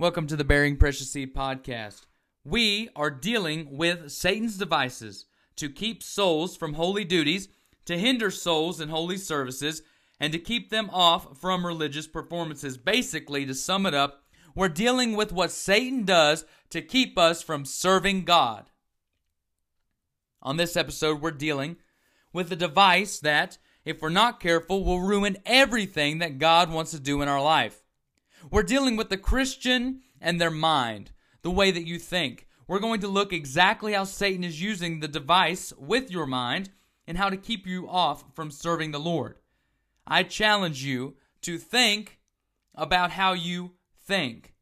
Welcome to the Bearing Precious Seed podcast. We are dealing with Satan's devices to keep souls from holy duties, to hinder souls in holy services, and to keep them off from religious performances. Basically, to sum it up, we're dealing with what Satan does to keep us from serving God. On this episode, we're dealing with a device that, if we're not careful, will ruin everything that God wants to do in our life. We're dealing with the Christian and their mind, the way that you think. We're going to look exactly how Satan is using the device with your mind and how to keep you off from serving the Lord. I challenge you to think about how you think.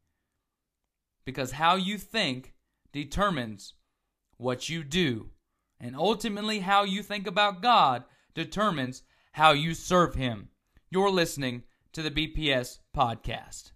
Because how you think determines what you do. And ultimately, how you think about God determines how you serve Him. You're listening to the BPS podcast.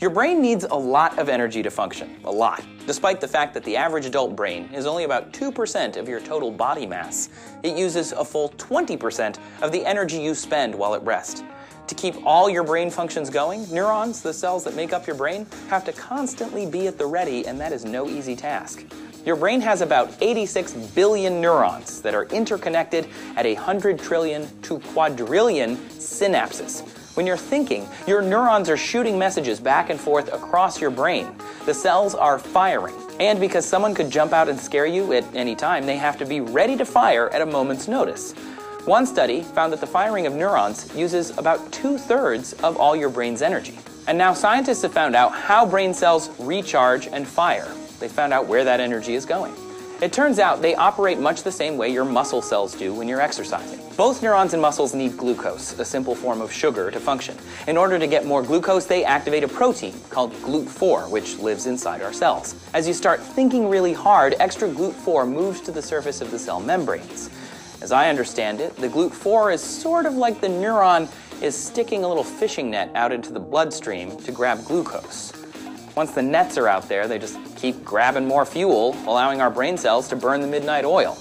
Your brain needs a lot of energy to function, a lot, despite the fact that the average adult brain is only about 2% of your total body mass. It uses a full 20% of the energy you spend while at rest. To keep all your brain functions going, neurons, the cells that make up your brain, have to constantly be at the ready, and that is no easy task. Your brain has about 86 billion neurons that are interconnected at 100 trillion to quadrillion synapses. When you're thinking, your neurons are shooting messages back and forth across your brain. The cells are firing. And because someone could jump out and scare you at any time, they have to be ready to fire at a moment's notice. One study found that the firing of neurons uses about two thirds of all your brain's energy. And now scientists have found out how brain cells recharge and fire. They found out where that energy is going. It turns out they operate much the same way your muscle cells do when you're exercising. Both neurons and muscles need glucose, a simple form of sugar, to function. In order to get more glucose, they activate a protein called GLUT4, which lives inside our cells. As you start thinking really hard, extra GLUT4 moves to the surface of the cell membranes. As I understand it, the GLUT4 is sort of like the neuron is sticking a little fishing net out into the bloodstream to grab glucose. Once the nets are out there, they just keep grabbing more fuel, allowing our brain cells to burn the midnight oil.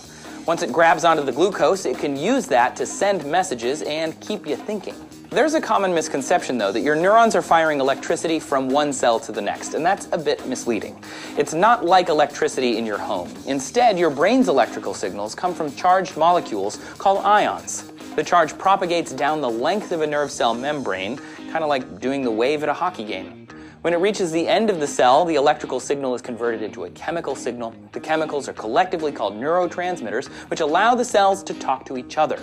Once it grabs onto the glucose, it can use that to send messages and keep you thinking. There's a common misconception, though, that your neurons are firing electricity from one cell to the next, and that's a bit misleading. It's not like electricity in your home. Instead, your brain's electrical signals come from charged molecules called ions. The charge propagates down the length of a nerve cell membrane, kind of like doing the wave at a hockey game. When it reaches the end of the cell, the electrical signal is converted into a chemical signal. The chemicals are collectively called neurotransmitters, which allow the cells to talk to each other.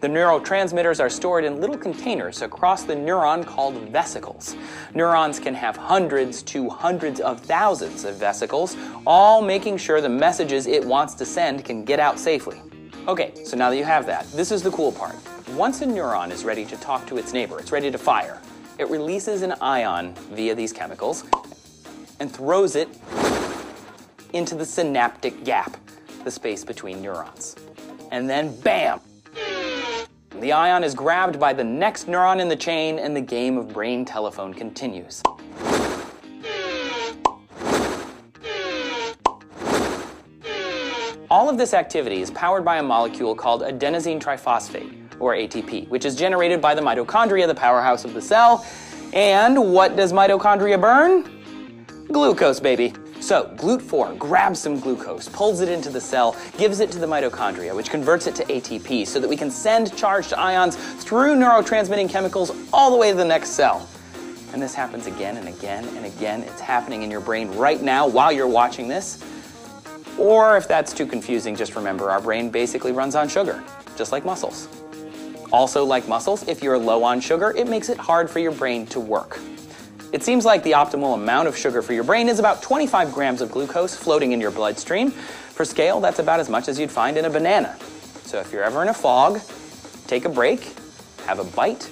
The neurotransmitters are stored in little containers across the neuron called vesicles. Neurons can have hundreds to hundreds of thousands of vesicles, all making sure the messages it wants to send can get out safely. Okay, so now that you have that, this is the cool part. Once a neuron is ready to talk to its neighbor, it's ready to fire it releases an ion via these chemicals and throws it into the synaptic gap, the space between neurons. And then, bam! The ion is grabbed by the next neuron in the chain, and the game of brain telephone continues. All of this activity is powered by a molecule called adenosine triphosphate or ATP, which is generated by the mitochondria, the powerhouse of the cell. And what does mitochondria burn? Glucose, baby. So, GLUT4 grabs some glucose, pulls it into the cell, gives it to the mitochondria, which converts it to ATP so that we can send charged ions through neurotransmitting chemicals all the way to the next cell. And this happens again and again and again. It's happening in your brain right now while you're watching this. Or if that's too confusing, just remember our brain basically runs on sugar, just like muscles. Also, like muscles, if you're low on sugar, it makes it hard for your brain to work. It seems like the optimal amount of sugar for your brain is about 25 grams of glucose floating in your bloodstream. For scale, that's about as much as you'd find in a banana. So if you're ever in a fog, take a break, have a bite,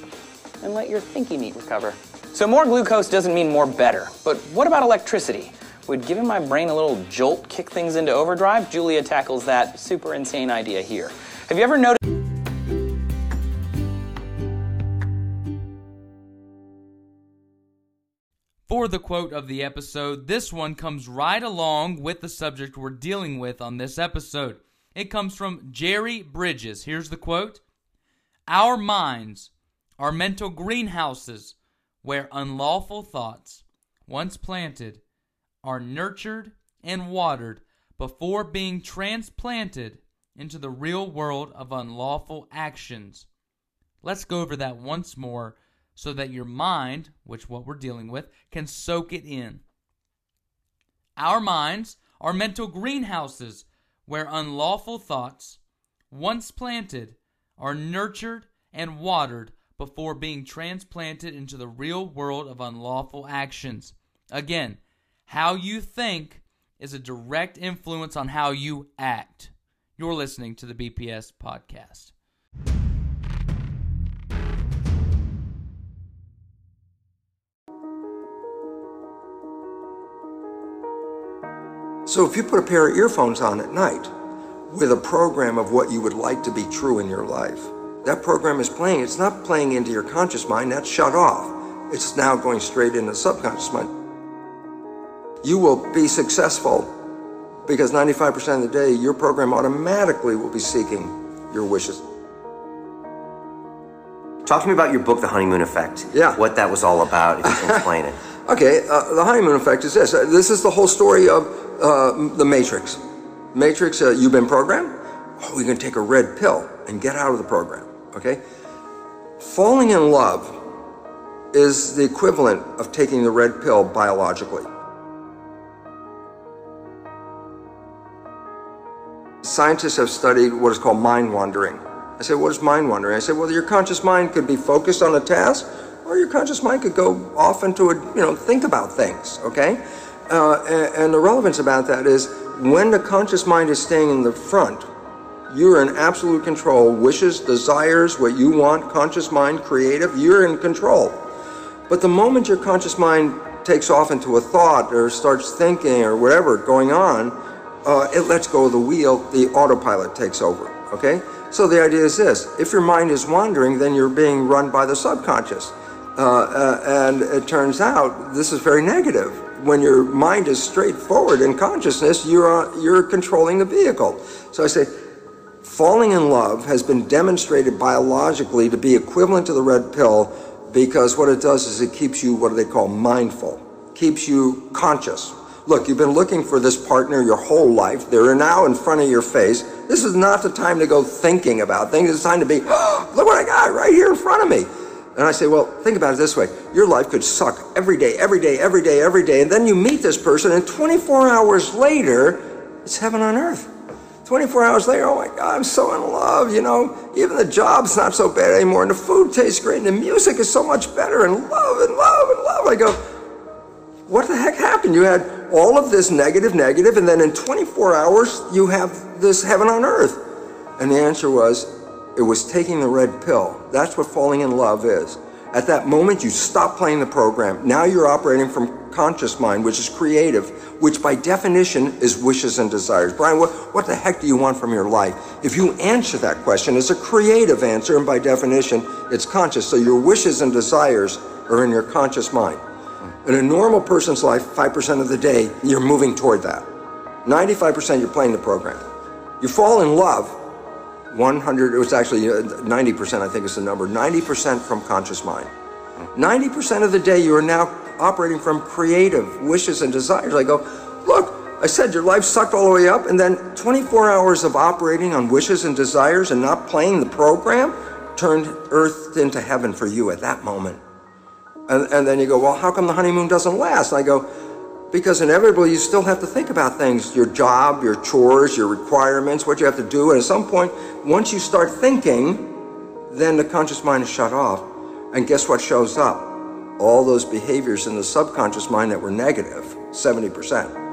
and let your thinking meat recover. So more glucose doesn't mean more better. But what about electricity? Would giving my brain a little jolt kick things into overdrive? Julia tackles that super insane idea here. Have you ever noticed? For the quote of the episode, this one comes right along with the subject we're dealing with on this episode. It comes from Jerry Bridges. Here's the quote Our minds are mental greenhouses where unlawful thoughts, once planted, are nurtured and watered before being transplanted into the real world of unlawful actions. Let's go over that once more so that your mind, which what we're dealing with, can soak it in. Our minds are mental greenhouses where unlawful thoughts, once planted, are nurtured and watered before being transplanted into the real world of unlawful actions. Again, how you think is a direct influence on how you act. You're listening to the BPS podcast. So if you put a pair of earphones on at night with a program of what you would like to be true in your life, that program is playing. It's not playing into your conscious mind, that's shut off. It's now going straight into the subconscious mind. You will be successful because 95% of the day, your program automatically will be seeking your wishes. Talk to me about your book, The Honeymoon Effect. Yeah. What that was all about, if you can explain it. Okay, uh, the honeymoon effect is this. Uh, this is the whole story of uh, the Matrix. Matrix, uh, you've been programmed. Oh, you're going to take a red pill and get out of the program. Okay? Falling in love is the equivalent of taking the red pill biologically. Scientists have studied what is called mind wandering. I said, what is mind wandering? I said, well, your conscious mind could be focused on a task, or your conscious mind could go off into a, you know, think about things, okay? Uh, and, the relevance about that is when the conscious mind is staying in the front, you're in absolute control. Wishes, desires, what you want, conscious mind, creative, you're in control. But the moment your conscious mind takes off into a thought or starts thinking or whatever going on, uh, it lets go of the wheel, the autopilot takes over. Okay? So the idea is this if your mind is wandering, then you're being run by the subconscious. Uh, uh, and it turns out this is very negative. When your mind is straightforward in consciousness, you're, you're controlling the vehicle. So I say, falling in love has been demonstrated biologically to be equivalent to the red pill because what it does is it keeps you what do they call mindful, keeps you conscious. Look, you've been looking for this partner your whole life. They're now in front of your face. This is not the time to go thinking about things. It's time to be, oh, look what I got right here in front of me. And I say, well, think about it this way. Your life could suck every day, every day, every day, every day. And then you meet this person, and 24 hours later, it's heaven on earth. 24 hours later, oh my God, I'm so in love. You know, even the job's not so bad anymore, and the food tastes great, and the music is so much better, and love and love and love. I go, what the heck happened? You had all of this negative, negative, and then in 24 hours, you have this heaven on earth. And the answer was, it was taking the red pill. That's what falling in love is. At that moment, you stop playing the program. Now you're operating from conscious mind, which is creative, which by definition is wishes and desires. Brian, what, what the heck do you want from your life? If you answer that question, it's a creative answer, and by definition, it's conscious. So your wishes and desires are in your conscious mind. In a normal person's life, 5% of the day, you're moving toward that. 95% you're playing the program. You fall in love, 100, it was actually uh, 90%, I think is the number, 90% from conscious mind. 90% of the day you are now operating from creative wishes and desires. I go, look, I said your life sucked all the way up, and then 24 hours of operating on wishes and desires and not playing the program turned earth into heaven for you at that moment. And, and then you go, well, how come the honeymoon doesn't last? And I go, because inevitably you still have to think about things your job, your chores, your requirements, what you have to do. And at some point, once you start thinking, then the conscious mind is shut off. And guess what shows up? All those behaviors in the subconscious mind that were negative, 70%.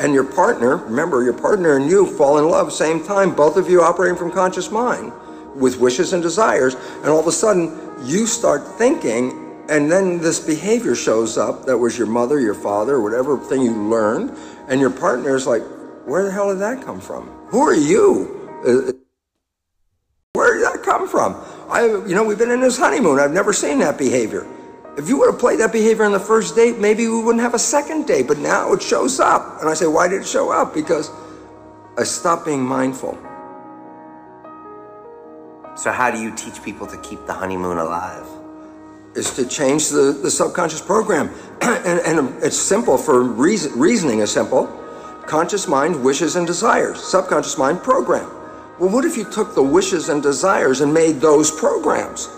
And your partner, remember, your partner and you fall in love same time, both of you operating from conscious mind with wishes and desires. And all of a sudden, you start thinking and then this behavior shows up that was your mother, your father, whatever thing you learned, and your partner is like, where the hell did that come from? Who are you? Uh, where did that come from? I, you know, we've been in this honeymoon. I've never seen that behavior. If you would have played that behavior on the first date, maybe we wouldn't have a second date. But now it shows up, and I say, why did it show up? Because I stopped being mindful. So, how do you teach people to keep the honeymoon alive? Is to change the, the subconscious program. and, and it's simple for reason, reasoning is simple. Conscious mind, wishes, and desires. Subconscious mind, program. Well, what if you took the wishes and desires and made those programs?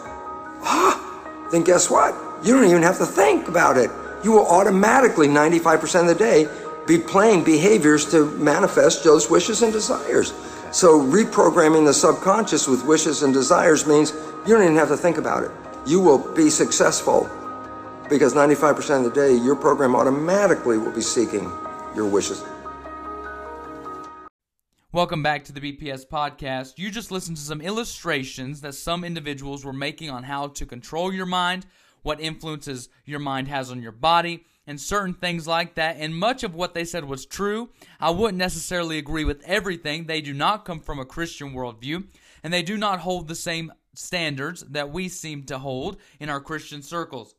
Ah, then guess what? You don't even have to think about it. You will automatically, 95% of the day, be playing behaviors to manifest those wishes and desires. So reprogramming the subconscious with wishes and desires means you don't even have to think about it. You will be successful because 95% of the day, your program automatically will be seeking your wishes. Welcome back to the BPS podcast. You just listened to some illustrations that some individuals were making on how to control your mind, what influences your mind has on your body, and certain things like that. And much of what they said was true. I wouldn't necessarily agree with everything. They do not come from a Christian worldview, and they do not hold the same standards that we seem to hold in our Christian circles.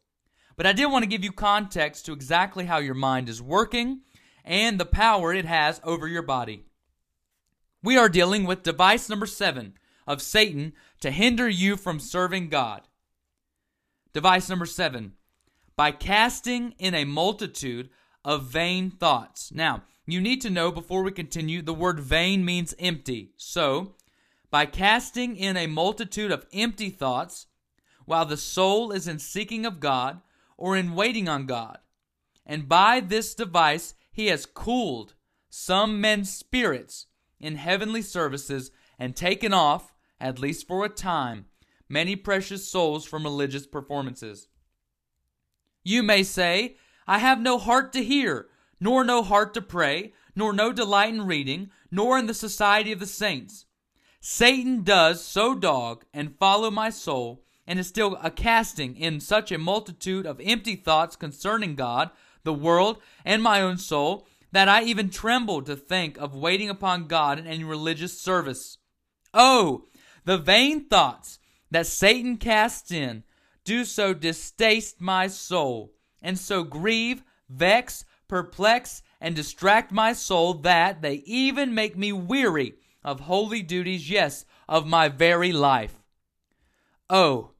But I did want to give you context to exactly how your mind is working and the power it has over your body. We are dealing with device number seven of Satan to hinder you from serving God. Device number seven by casting in a multitude of vain thoughts. Now, you need to know before we continue the word vain means empty. So, by casting in a multitude of empty thoughts, while the soul is in seeking of God or in waiting on God. And by this device, he has cooled some men's spirits in heavenly services and taken off, at least for a time, many precious souls from religious performances. You may say, I have no heart to hear, nor no heart to pray, nor no delight in reading, nor in the society of the saints. Satan does so dog and follow my soul, and is still a casting in such a multitude of empty thoughts concerning God, the world, and my own soul, that I even tremble to think of waiting upon God in any religious service. Oh, the vain thoughts that Satan casts in do so distaste my soul, and so grieve, vex, perplex, and distract my soul that they even make me weary of holy duties, yes, of my very life. Oh,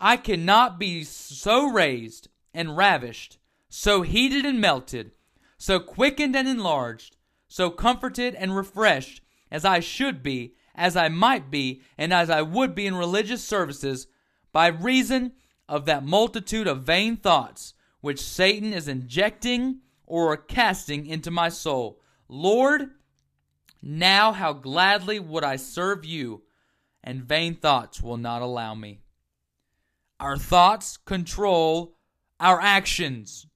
I cannot be so raised and ravished, so heated and melted, so quickened and enlarged, so comforted and refreshed as I should be, as I might be, and as I would be in religious services, by reason of that multitude of vain thoughts which Satan is injecting or casting into my soul. Lord, now how gladly would I serve you, and vain thoughts will not allow me. Our thoughts control our actions.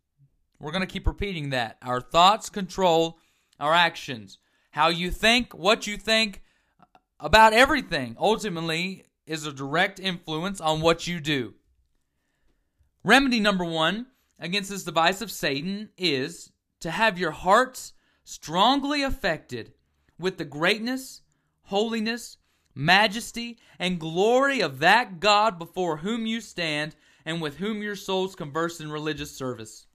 We're going to keep repeating that. Our thoughts control our actions. How you think, what you think about everything ultimately is a direct influence on what you do. Remedy number one against this device of Satan is to have your hearts strongly affected with the greatness, holiness, majesty, and glory of that God before whom you stand and with whom your souls converse in religious service.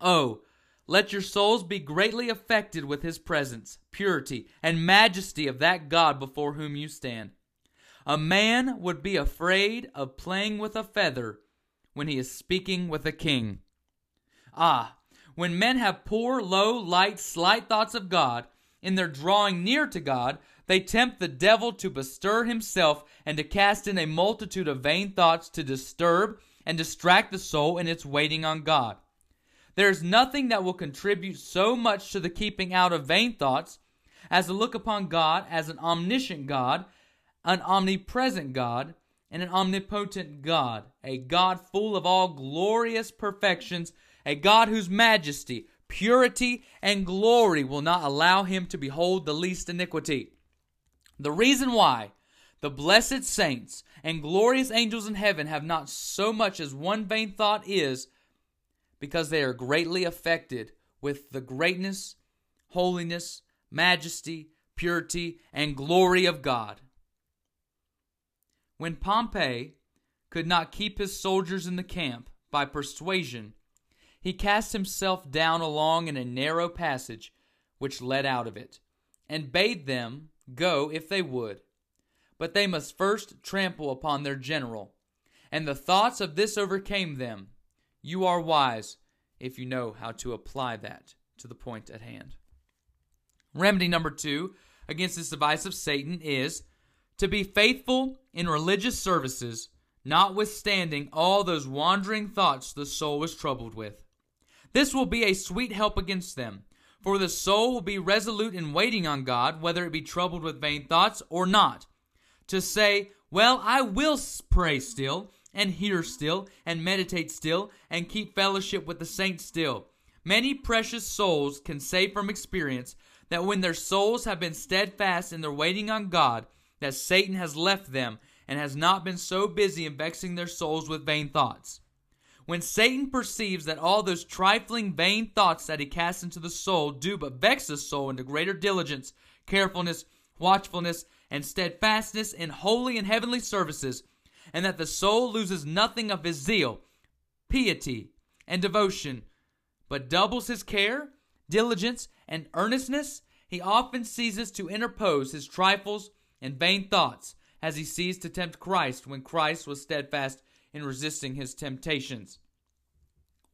Oh, let your souls be greatly affected with his presence, purity, and majesty of that God before whom you stand. A man would be afraid of playing with a feather when he is speaking with a king. Ah, when men have poor, low, light, slight thoughts of God, in their drawing near to God, they tempt the devil to bestir himself and to cast in a multitude of vain thoughts to disturb and distract the soul in its waiting on God. There is nothing that will contribute so much to the keeping out of vain thoughts as to look upon God as an omniscient God, an omnipresent God, and an omnipotent God, a God full of all glorious perfections, a God whose majesty, purity, and glory will not allow him to behold the least iniquity. The reason why the blessed saints and glorious angels in heaven have not so much as one vain thought is because they are greatly affected with the greatness, holiness, majesty, purity, and glory of God. When Pompey could not keep his soldiers in the camp by persuasion, he cast himself down along in a narrow passage which led out of it, and bade them go if they would. But they must first trample upon their general, and the thoughts of this overcame them. You are wise if you know how to apply that to the point at hand. Remedy number two against this device of Satan is to be faithful in religious services, notwithstanding all those wandering thoughts the soul is troubled with. This will be a sweet help against them, for the soul will be resolute in waiting on God, whether it be troubled with vain thoughts or not. To say, Well, I will pray still, and hear still, and meditate still, and keep fellowship with the saints still. Many precious souls can say from experience that when their souls have been steadfast in their waiting on God, that Satan has left them and has not been so busy in vexing their souls with vain thoughts. When Satan perceives that all those trifling vain thoughts that he casts into the soul do but vex the soul into greater diligence, carefulness, watchfulness, and steadfastness in holy and heavenly services, and that the soul loses nothing of his zeal, piety, and devotion, but doubles his care, diligence, and earnestness, he often ceases to interpose his trifles and vain thoughts, as he ceased to tempt Christ when Christ was steadfast in resisting his temptations.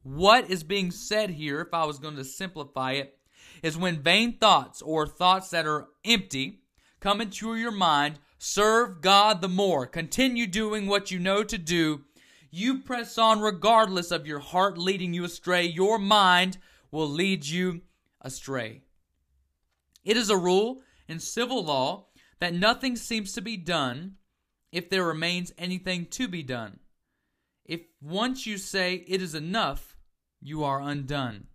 What is being said here, if I was going to simplify it, is when vain thoughts or thoughts that are empty come into your mind, serve God the more. Continue doing what you know to do. You press on regardless of your heart leading you astray. Your mind will lead you astray. It is a rule in civil law that nothing seems to be done if there remains anything to be done. If once you say it is enough, you are undone.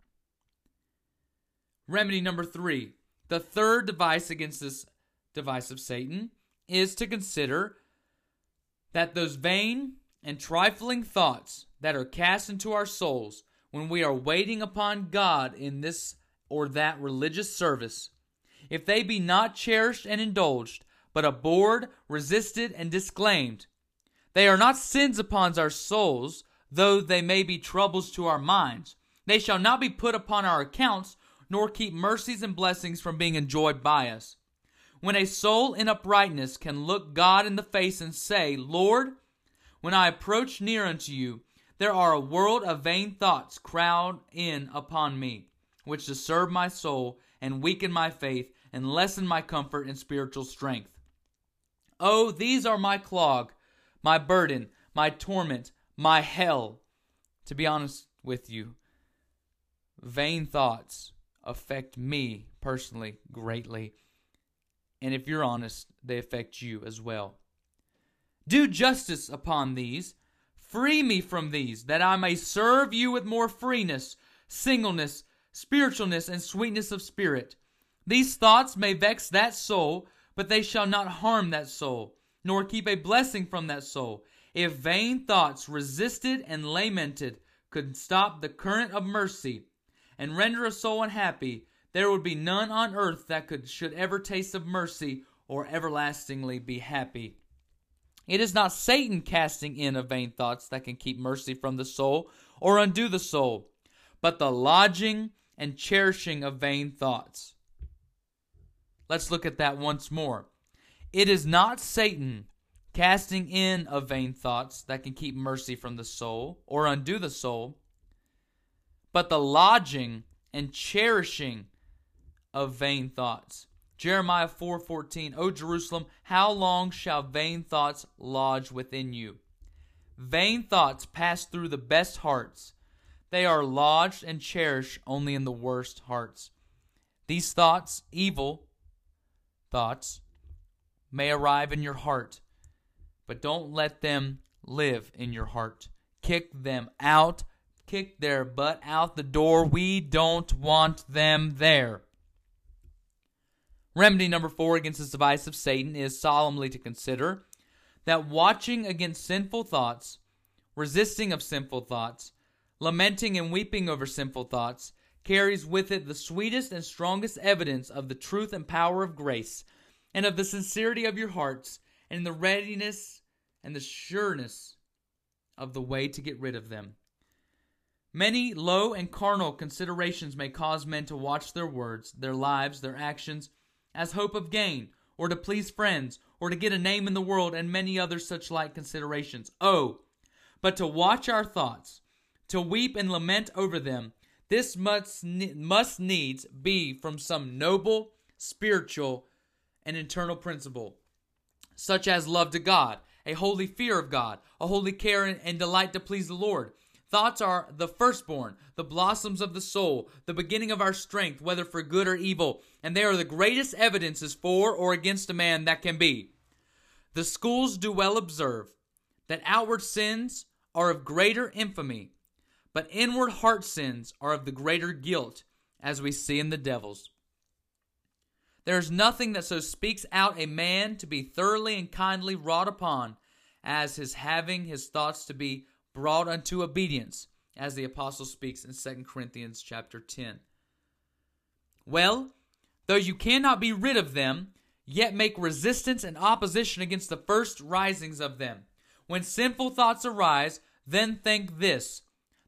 Remedy number three the third device against this device of Satan is to consider that those vain and trifling thoughts that are cast into our souls when we are waiting upon God in this or that religious service, if they be not cherished and indulged, but abhorred, resisted, and disclaimed, they are not sins upon our souls, though they may be troubles to our minds. They shall not be put upon our accounts, nor keep mercies and blessings from being enjoyed by us. When a soul in uprightness can look God in the face and say, Lord, when I approach near unto you, there are a world of vain thoughts crowd in upon me, which disturb my soul and weaken my faith and lessen my comfort and spiritual strength. Oh, these are my clog, my burden, my torment, my hell. To be honest with you, vain thoughts affect me personally greatly. And if you're honest, they affect you as well. Do justice upon these. Free me from these, that I may serve you with more freeness, singleness, spiritualness, and sweetness of spirit. These thoughts may vex that soul, but they shall not harm that soul nor keep a blessing from that soul. If vain thoughts, resisted and lamented, could stop the current of mercy and render a soul unhappy, there would be none on earth that could should ever taste of mercy or everlastingly be happy. It is not Satan casting in of vain thoughts that can keep mercy from the soul or undo the soul, but the lodging and cherishing of vain thoughts. Let's look at that once more. It is not Satan casting in of vain thoughts that can keep mercy from the soul or undo the soul, but the lodging and cherishing of vain thoughts. Jeremiah 4:14 O Jerusalem how long shall vain thoughts lodge within you Vain thoughts pass through the best hearts they are lodged and cherished only in the worst hearts These thoughts evil thoughts may arrive in your heart, but don't let them live in your heart. Kick them out. Kick their butt out the door. We don't want them there. Remedy number four against this device of Satan is solemnly to consider that watching against sinful thoughts, resisting of sinful thoughts, lamenting and weeping over sinful thoughts, carries with it the sweetest and strongest evidence of the truth and power of grace and of the sincerity of your hearts, and the readiness and the sureness of the way to get rid of them. Many low and carnal considerations may cause men to watch their words, their lives, their actions, as hope of gain, or to please friends, or to get a name in the world, and many other such like considerations. Oh, but to watch our thoughts, to weep and lament over them. This must, must needs be from some noble, spiritual, and internal principle, such as love to God, a holy fear of God, a holy care and delight to please the Lord. Thoughts are the firstborn, the blossoms of the soul, the beginning of our strength, whether for good or evil, and they are the greatest evidences for or against a man that can be. The schools do well observe that outward sins are of greater infamy, but inward heart sins are of the greater guilt, as we see in the devils. There is nothing that so speaks out a man to be thoroughly and kindly wrought upon as his having his thoughts to be brought unto obedience, as the apostle speaks in 2 Corinthians chapter 10. Well, though you cannot be rid of them, yet make resistance and opposition against the first risings of them. When sinful thoughts arise, then think this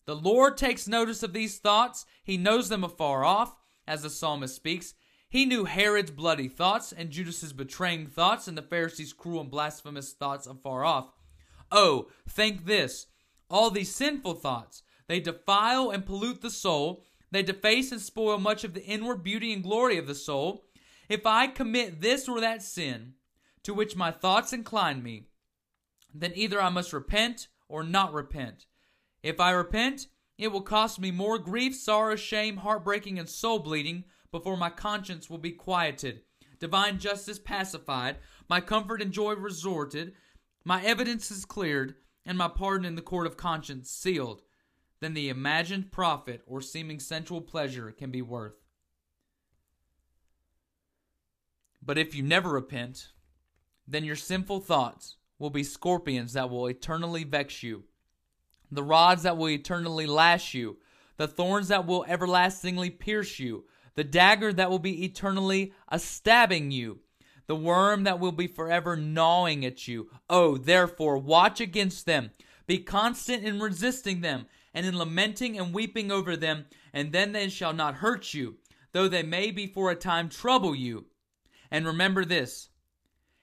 The Lord takes notice of these thoughts, he knows them afar off, as the psalmist speaks. He knew Herod's bloody thoughts, and Judas's betraying thoughts, and the Pharisees' cruel and blasphemous thoughts afar off. Oh, think this all these sinful thoughts, they defile and pollute the soul, they deface and spoil much of the inward beauty and glory of the soul. If I commit this or that sin, to which my thoughts incline me, then either I must repent or not repent. If I repent, it will cost me more grief, sorrow, shame, heartbreaking, and soul bleeding before my conscience will be quieted, divine justice pacified, my comfort and joy resorted, my evidences cleared, and my pardon in the court of conscience sealed, than the imagined profit or seeming sensual pleasure can be worth. But if you never repent, then your sinful thoughts will be scorpions that will eternally vex you, the rods that will eternally lash you, the thorns that will everlastingly pierce you, the dagger that will be eternally a stabbing you, the worm that will be forever gnawing at you. Oh, therefore, watch against them. Be constant in resisting them, and in lamenting and weeping over them, and then they shall not hurt you, though they may be for a time trouble you. And remember this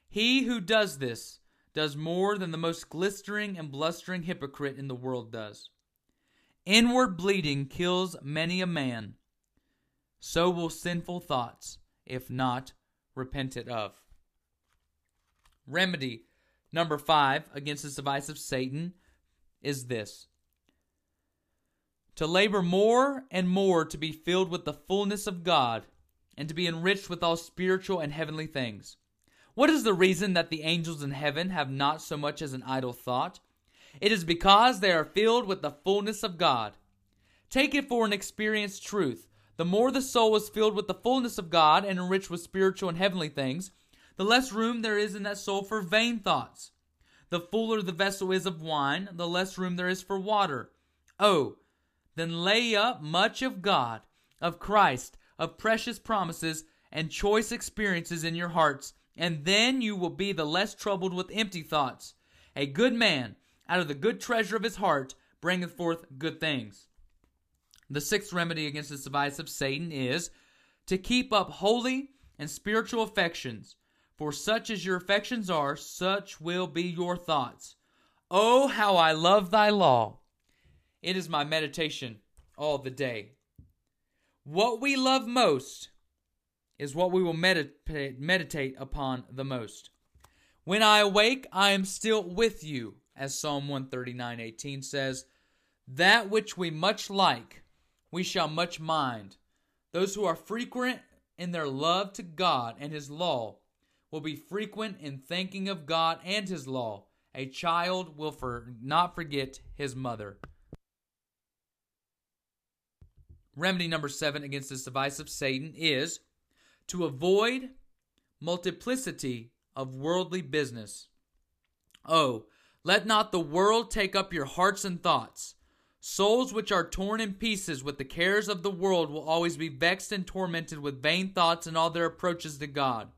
He who does this does more than the most glistering and blustering hypocrite in the world does. Inward bleeding kills many a man. So will sinful thoughts, if not repented of. Remedy number five against this device of Satan is this to labor more and more to be filled with the fullness of God and to be enriched with all spiritual and heavenly things what is the reason that the angels in heaven have not so much as an idle thought? It is because they are filled with the fullness of God. Take it for an experienced truth. The more the soul is filled with the fullness of God and enriched with spiritual and heavenly things, the less room there is in that soul for vain thoughts. The fuller the vessel is of wine, the less room there is for water. Oh, then lay up much of God, of Christ, of precious promises, and choice experiences in your hearts and then you will be the less troubled with empty thoughts. A good man, out of the good treasure of his heart, bringeth forth good things. The sixth remedy against this device of Satan is to keep up holy and spiritual affections. For such as your affections are, such will be your thoughts. Oh, how I love thy law! It is my meditation all the day. What we love most is what we will meditate, upon the most. When I awake, I am still with you, as Psalm 139:18 says, that which we much like, we shall much mind. Those who are frequent in their love to God and his law will be frequent in thinking of God and his law. A child will for, not forget his mother. Remedy number seven against this device of Satan is to avoid multiplicity of worldly business. Oh, let not the world take up your hearts and thoughts. Souls which are torn in pieces with the cares of the world will always be vexed and tormented with vain thoughts in all their approaches to God.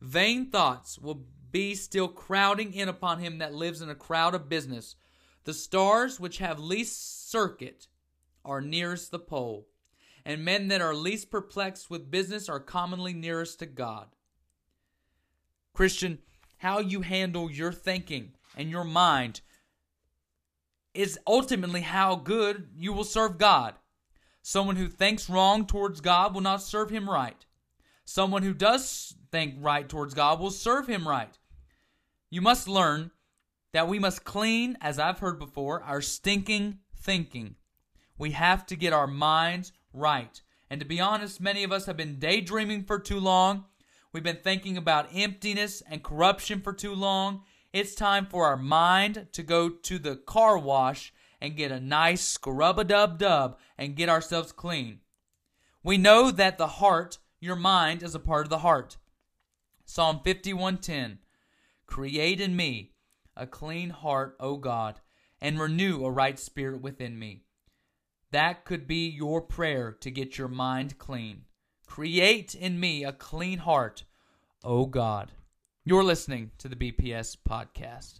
Vain thoughts will be still crowding in upon him that lives in a crowd of business. The stars which have least circuit are nearest the pole and men that are least perplexed with business are commonly nearest to God. Christian, how you handle your thinking and your mind is ultimately how good you will serve God. Someone who thinks wrong towards God will not serve him right. Someone who does think right towards God will serve him right. You must learn that we must clean, as I've heard before, our stinking thinking. We have to get our minds right. And to be honest, many of us have been daydreaming for too long. We've been thinking about emptiness and corruption for too long. It's time for our mind to go to the car wash and get a nice scrub a dub dub and get ourselves clean. We know that the heart, your mind, is a part of the heart. Psalm 51:10 Create in me a clean heart, O God, and renew a right spirit within me. That could be your prayer to get your mind clean. Create in me a clean heart, O God. You're listening to the BPS podcast.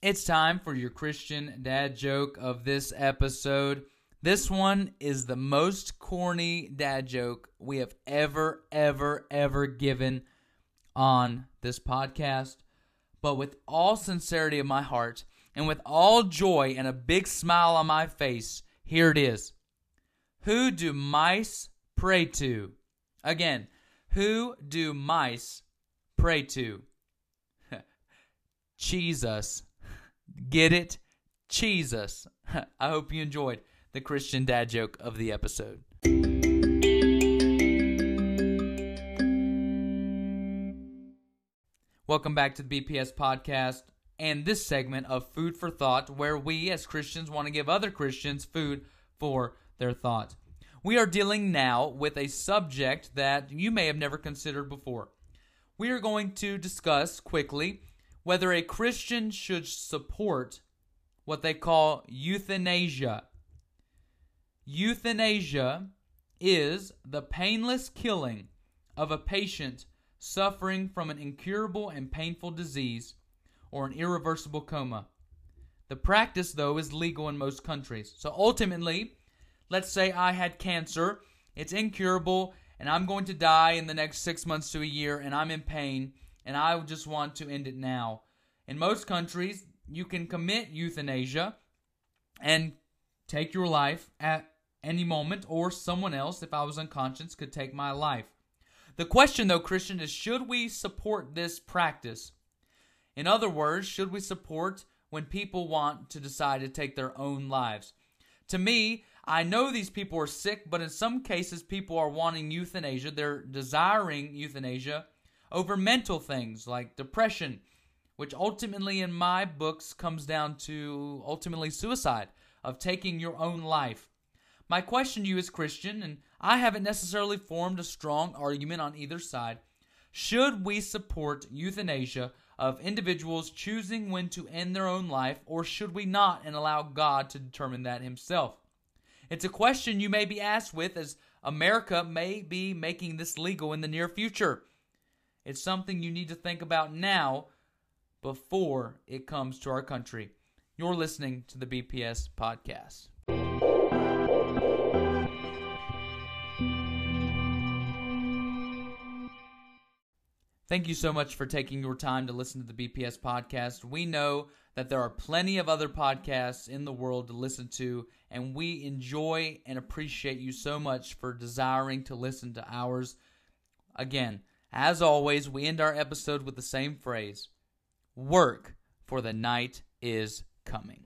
It's time for your Christian dad joke of this episode. This one is the most corny dad joke we have ever, ever, ever given on this podcast. But with all sincerity of my heart and with all joy and a big smile on my face, here it is. Who do mice pray to? Again, who do mice pray to? Jesus. Get it? Jesus. I hope you enjoyed the Christian dad joke of the episode. Welcome back to the BPS podcast and this segment of Food for Thought, where we as Christians want to give other Christians food for their thought. We are dealing now with a subject that you may have never considered before. We are going to discuss quickly whether a Christian should support what they call euthanasia. Euthanasia is the painless killing of a patient suffering from an incurable and painful disease or an irreversible coma. The practice, though, is legal in most countries. So ultimately, let's say I had cancer, it's incurable, and I'm going to die in the next six months to a year, and I'm in pain, and I just want to end it now. In most countries, you can commit euthanasia and take your life at any moment, or someone else, if I was unconscious, could take my life. The question, though, Christian, is should we support this practice? In other words, should we support when people want to decide to take their own lives? To me, I know these people are sick, but in some cases, people are wanting euthanasia. They're desiring euthanasia over mental things like depression, which ultimately, in my books, comes down to ultimately suicide, of taking your own life. My question to you is Christian, and I haven't necessarily formed a strong argument on either side, should we support euthanasia of individuals choosing when to end their own life, or should we not and allow God to determine that Himself? It's a question you may be asked with as America may be making this legal in the near future. It's something you need to think about now before it comes to our country. You're listening to the BPS podcast. Thank you so much for taking your time to listen to the BPS podcast. We know that there are plenty of other podcasts in the world to listen to, and we enjoy and appreciate you so much for desiring to listen to ours. Again, as always, we end our episode with the same phrase Work, for the night is coming.